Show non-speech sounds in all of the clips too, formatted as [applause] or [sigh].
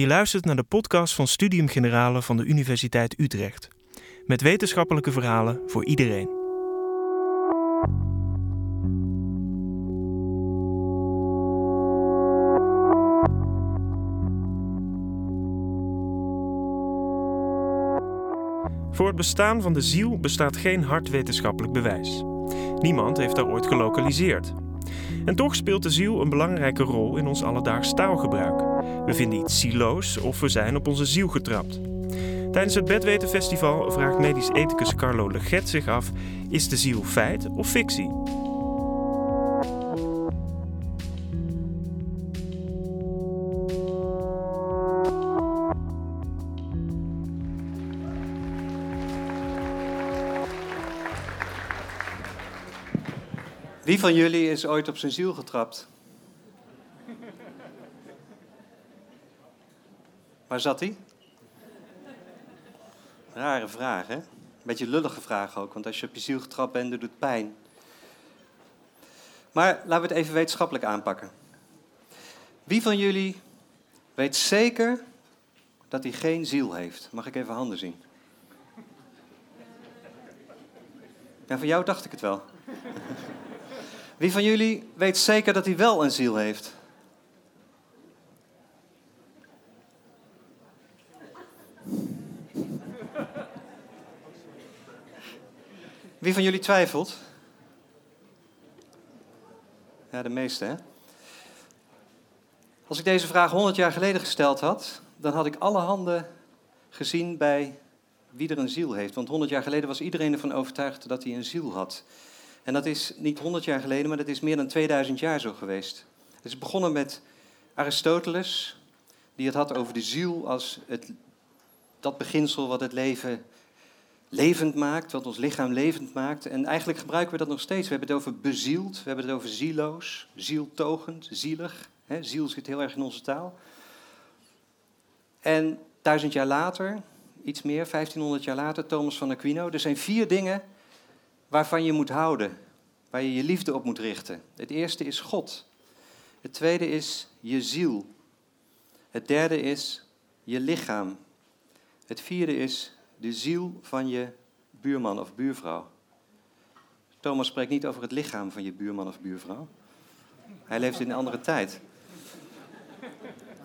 Je luistert naar de podcast van Studium Generale van de Universiteit Utrecht. Met wetenschappelijke verhalen voor iedereen. Voor het bestaan van de ziel bestaat geen hard wetenschappelijk bewijs. Niemand heeft daar ooit gelokaliseerd. En toch speelt de ziel een belangrijke rol in ons alledaags taalgebruik. We vinden iets zieloos of we zijn op onze ziel getrapt. Tijdens het Bedwetenfestival vraagt medisch ethicus Carlo Leget zich af: is de ziel feit of fictie? Wie van jullie is ooit op zijn ziel getrapt? Waar zat hij? Rare vraag, hè? Beetje lullige vraag ook, want als je op je ziel getrapt bent, doet het pijn. Maar laten we het even wetenschappelijk aanpakken. Wie van jullie weet zeker dat hij geen ziel heeft? Mag ik even handen zien? Ja, van jou dacht ik het wel. Wie van jullie weet zeker dat hij wel een ziel heeft? Wie van jullie twijfelt? Ja, de meeste, hè? Als ik deze vraag 100 jaar geleden gesteld had, dan had ik alle handen gezien bij wie er een ziel heeft. Want 100 jaar geleden was iedereen ervan overtuigd dat hij een ziel had. En dat is niet 100 jaar geleden, maar dat is meer dan 2000 jaar zo geweest. Het is begonnen met Aristoteles, die het had over de ziel als het, dat beginsel wat het leven levend maakt, wat ons lichaam levend maakt. En eigenlijk gebruiken we dat nog steeds. We hebben het over bezield, we hebben het over zieloos, zieltogend, zielig. Ziel zit heel erg in onze taal. En duizend jaar later, iets meer, 1500 jaar later, Thomas van Aquino. Er zijn vier dingen waarvan je moet houden, waar je je liefde op moet richten. Het eerste is God. Het tweede is je ziel. Het derde is je lichaam. Het vierde is de ziel van je buurman of buurvrouw. Thomas spreekt niet over het lichaam van je buurman of buurvrouw. Hij leeft in een andere tijd.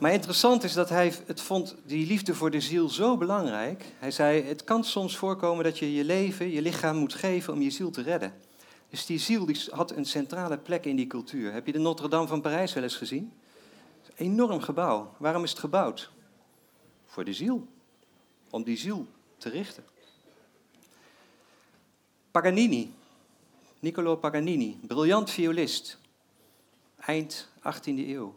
Maar interessant is dat hij het vond, die liefde voor de ziel zo belangrijk. Hij zei, het kan soms voorkomen dat je je leven, je lichaam moet geven om je ziel te redden. Dus die ziel die had een centrale plek in die cultuur. Heb je de Notre-Dame van Parijs wel eens gezien? Een enorm gebouw. Waarom is het gebouwd? Voor de ziel. Om die ziel te richten. Paganini, Niccolo Paganini, briljant violist, eind 18e eeuw.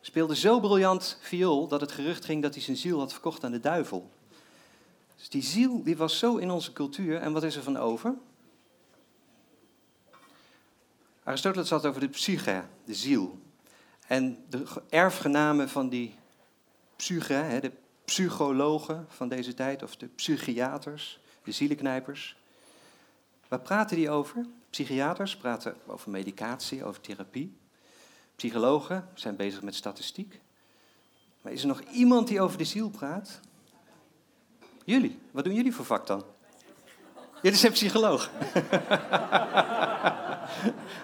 Speelde zo briljant viool dat het gerucht ging dat hij zijn ziel had verkocht aan de duivel. Dus die ziel die was zo in onze cultuur. En wat is er van over? Aristoteles had over de psyche, de ziel. En de erfgenamen van die psyche, de psychologen van deze tijd, of de psychiaters, de zielenknijpers. Waar praten die over? Psychiaters praten over medicatie, over therapie. Psychologen zijn bezig met statistiek. Maar is er nog iemand die over de ziel praat? Jullie. Wat doen jullie voor vak dan? Jullie zijn psycholoog. [laughs]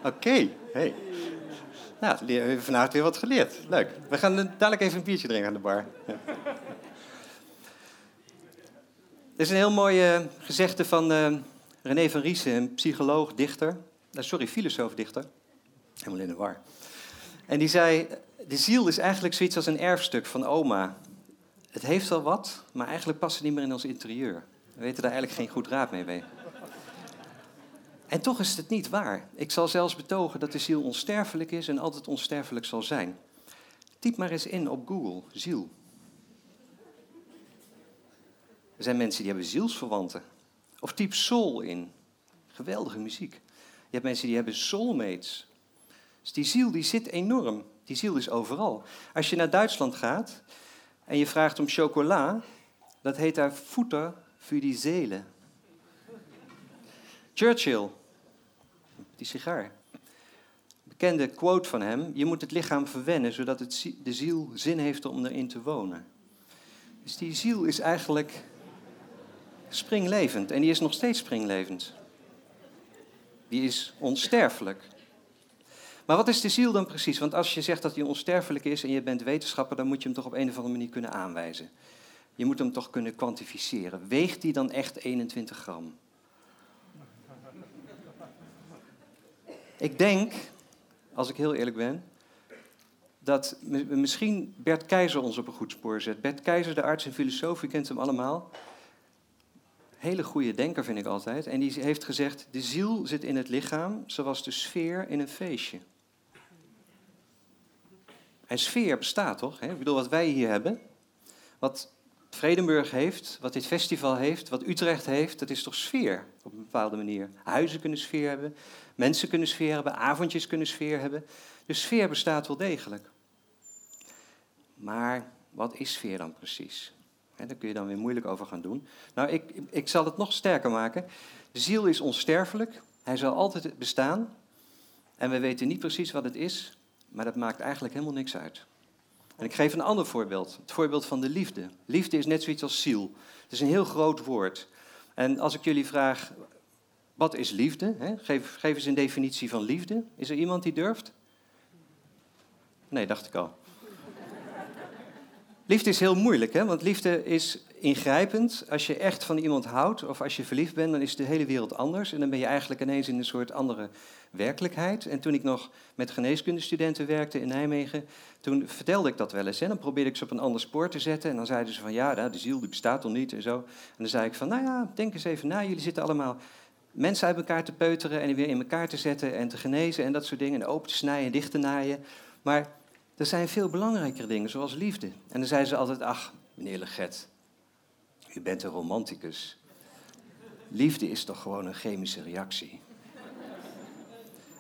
Oké, hey. Nou, we hebben vanavond weer wat geleerd. Leuk. We gaan dadelijk even een biertje drinken aan de bar. Er is een heel mooi gezegde van uh, René van Riesen, een psycholoog, dichter. Uh, sorry, filosoof, dichter. Helemaal in de war. En die zei, de ziel is eigenlijk zoiets als een erfstuk van oma. Het heeft wel wat, maar eigenlijk past het niet meer in ons interieur. We weten daar eigenlijk geen goed raad mee mee. En toch is het niet waar. Ik zal zelfs betogen dat de ziel onsterfelijk is en altijd onsterfelijk zal zijn. Typ maar eens in op Google, ziel. Er zijn mensen die hebben zielsverwanten. Of typ soul in. Geweldige muziek. Je hebt mensen die hebben soulmates. Dus die ziel die zit enorm. Die ziel is overal. Als je naar Duitsland gaat en je vraagt om chocola, dat heet daar Futter für die Seele. Churchill, die sigaar. bekende quote van hem: Je moet het lichaam verwennen zodat het, de ziel zin heeft om erin te wonen. Dus die ziel is eigenlijk springlevend en die is nog steeds springlevend. Die is onsterfelijk. Maar wat is de ziel dan precies? Want als je zegt dat hij onsterfelijk is en je bent wetenschapper, dan moet je hem toch op een of andere manier kunnen aanwijzen. Je moet hem toch kunnen kwantificeren. Weegt hij dan echt 21 gram? Ik denk, als ik heel eerlijk ben, dat misschien Bert Keizer ons op een goed spoor zet. Bert Keizer, de arts en filosoof, u kent hem allemaal. Hele goede denker vind ik altijd. En die heeft gezegd, de ziel zit in het lichaam zoals de sfeer in een feestje. En sfeer bestaat toch? Hè? Ik bedoel, wat wij hier hebben, wat Vredenburg heeft, wat dit festival heeft, wat Utrecht heeft, dat is toch sfeer op een bepaalde manier. Huizen kunnen sfeer hebben, mensen kunnen sfeer hebben, avondjes kunnen sfeer hebben. Dus sfeer bestaat wel degelijk. Maar wat is sfeer dan precies? Daar kun je dan weer moeilijk over gaan doen. Nou, ik, ik zal het nog sterker maken. De ziel is onsterfelijk, hij zal altijd bestaan. En we weten niet precies wat het is, maar dat maakt eigenlijk helemaal niks uit. En ik geef een ander voorbeeld. Het voorbeeld van de liefde. Liefde is net zoiets als ziel. Het is een heel groot woord. En als ik jullie vraag, wat is liefde? Geef, geef eens een definitie van liefde. Is er iemand die durft? Nee, dacht ik al. Liefde is heel moeilijk, hè? want liefde is ingrijpend. Als je echt van iemand houdt of als je verliefd bent, dan is de hele wereld anders. En dan ben je eigenlijk ineens in een soort andere werkelijkheid. En toen ik nog met geneeskundestudenten werkte in Nijmegen, toen vertelde ik dat wel eens. En dan probeerde ik ze op een ander spoor te zetten. En dan zeiden ze van ja, nou, de ziel bestaat toch niet en zo. En dan zei ik van nou ja, denk eens even na. Jullie zitten allemaal mensen uit elkaar te peuteren en weer in elkaar te zetten en te genezen en dat soort dingen. En open te snijden en dicht te naaien. Maar er zijn veel belangrijkere dingen, zoals liefde. En dan zeiden ze altijd, ach, meneer Leget, u bent een romanticus. Liefde is toch gewoon een chemische reactie?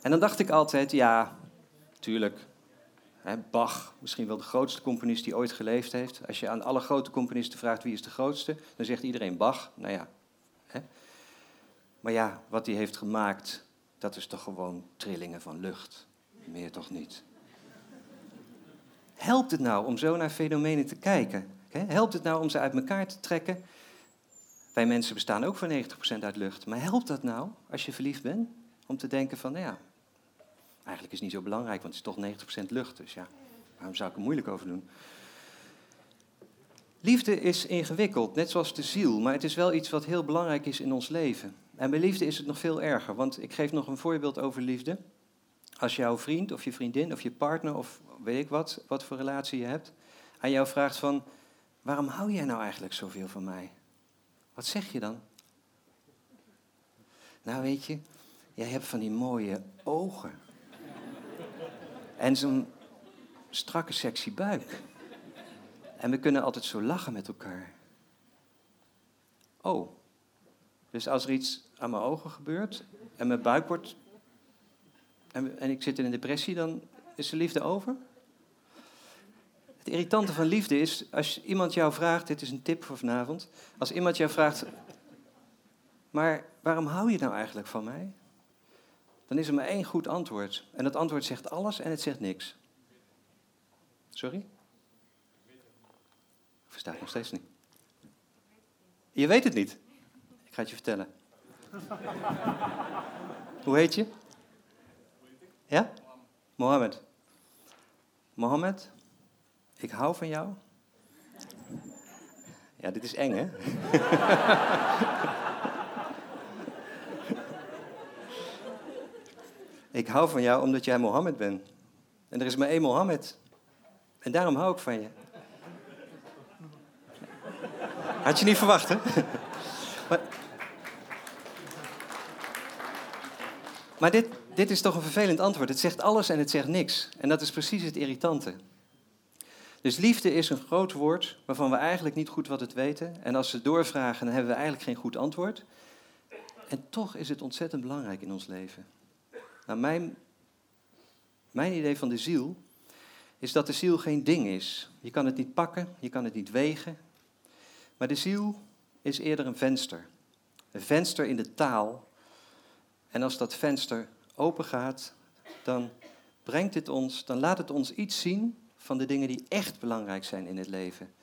En dan dacht ik altijd, ja, tuurlijk. Bach, misschien wel de grootste componist die ooit geleefd heeft. Als je aan alle grote componisten vraagt wie is de grootste, dan zegt iedereen Bach. Nou ja. Maar ja, wat hij heeft gemaakt, dat is toch gewoon trillingen van lucht. Meer toch niet. Helpt het nou om zo naar fenomenen te kijken? Helpt het nou om ze uit elkaar te trekken? Wij mensen bestaan ook voor 90% uit lucht. Maar helpt dat nou, als je verliefd bent, om te denken van, nou ja, eigenlijk is het niet zo belangrijk, want het is toch 90% lucht. Dus ja, waarom zou ik er moeilijk over doen? Liefde is ingewikkeld, net zoals de ziel, maar het is wel iets wat heel belangrijk is in ons leven. En bij liefde is het nog veel erger, want ik geef nog een voorbeeld over liefde. Als jouw vriend of je vriendin of je partner of weet ik wat, wat voor relatie je hebt, aan jou vraagt van, waarom hou jij nou eigenlijk zoveel van mij? Wat zeg je dan? Nou weet je, jij hebt van die mooie ogen. En zo'n strakke, sexy buik. En we kunnen altijd zo lachen met elkaar. Oh, dus als er iets aan mijn ogen gebeurt en mijn buik wordt. En, en ik zit in een depressie, dan is de liefde over? Het irritante van liefde is, als iemand jou vraagt, dit is een tip voor vanavond, als iemand jou vraagt, maar waarom hou je nou eigenlijk van mij? Dan is er maar één goed antwoord. En dat antwoord zegt alles en het zegt niks. Sorry? Ik versta nog steeds niet. Je weet het niet. Ik ga het je vertellen. [laughs] Hoe heet je? Ja? Mohammed. Mohammed, ik hou van jou. Ja, dit is eng, hè? [laughs] ik hou van jou omdat jij Mohammed bent. En er is maar één Mohammed. En daarom hou ik van je. Had je niet verwacht, hè? [laughs] maar, maar dit, dit is toch een vervelend antwoord. Het zegt alles en het zegt niks. En dat is precies het irritante. Dus liefde is een groot woord waarvan we eigenlijk niet goed wat het weten. En als we doorvragen, dan hebben we eigenlijk geen goed antwoord. En toch is het ontzettend belangrijk in ons leven. Nou, mijn, mijn idee van de ziel is dat de ziel geen ding is. Je kan het niet pakken, je kan het niet wegen. Maar de ziel is eerder een venster. Een venster in de taal. En als dat venster open gaat, dan brengt het ons, dan laat het ons iets zien van de dingen die echt belangrijk zijn in het leven.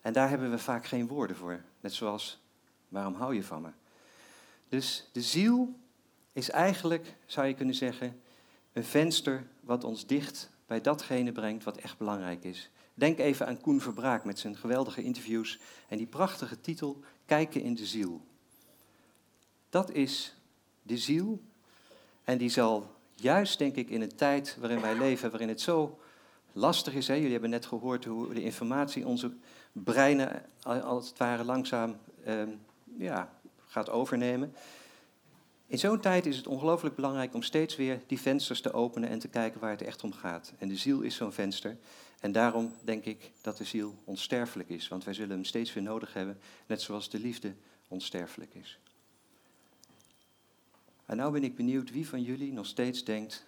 En daar hebben we vaak geen woorden voor. Net zoals, waarom hou je van me? Dus de ziel is eigenlijk, zou je kunnen zeggen, een venster wat ons dicht bij datgene brengt wat echt belangrijk is. Denk even aan Koen Verbraak met zijn geweldige interviews en die prachtige titel Kijken in de ziel. Dat is de ziel en die zal juist, denk ik, in een tijd waarin wij leven, waarin het zo lastig is. Hè? Jullie hebben net gehoord hoe de informatie onze breinen als het ware langzaam ehm, ja, gaat overnemen. In zo'n tijd is het ongelooflijk belangrijk om steeds weer die vensters te openen en te kijken waar het echt om gaat. En de ziel is zo'n venster. En daarom denk ik dat de ziel onsterfelijk is, want wij zullen hem steeds weer nodig hebben, net zoals de liefde onsterfelijk is. En nou ben ik benieuwd wie van jullie nog steeds denkt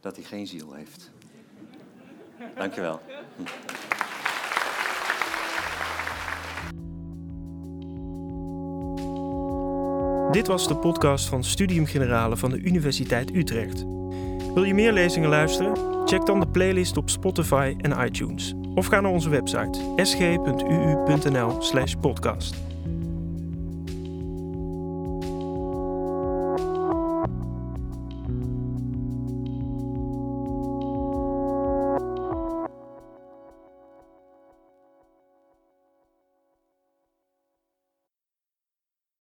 dat hij geen ziel heeft. Dankjewel. Hm. Dit was de podcast van Studium Generale van de Universiteit Utrecht. Wil je meer lezingen luisteren? Check dan de playlist op Spotify en iTunes. Of ga naar onze website sg.uu.nl/podcast.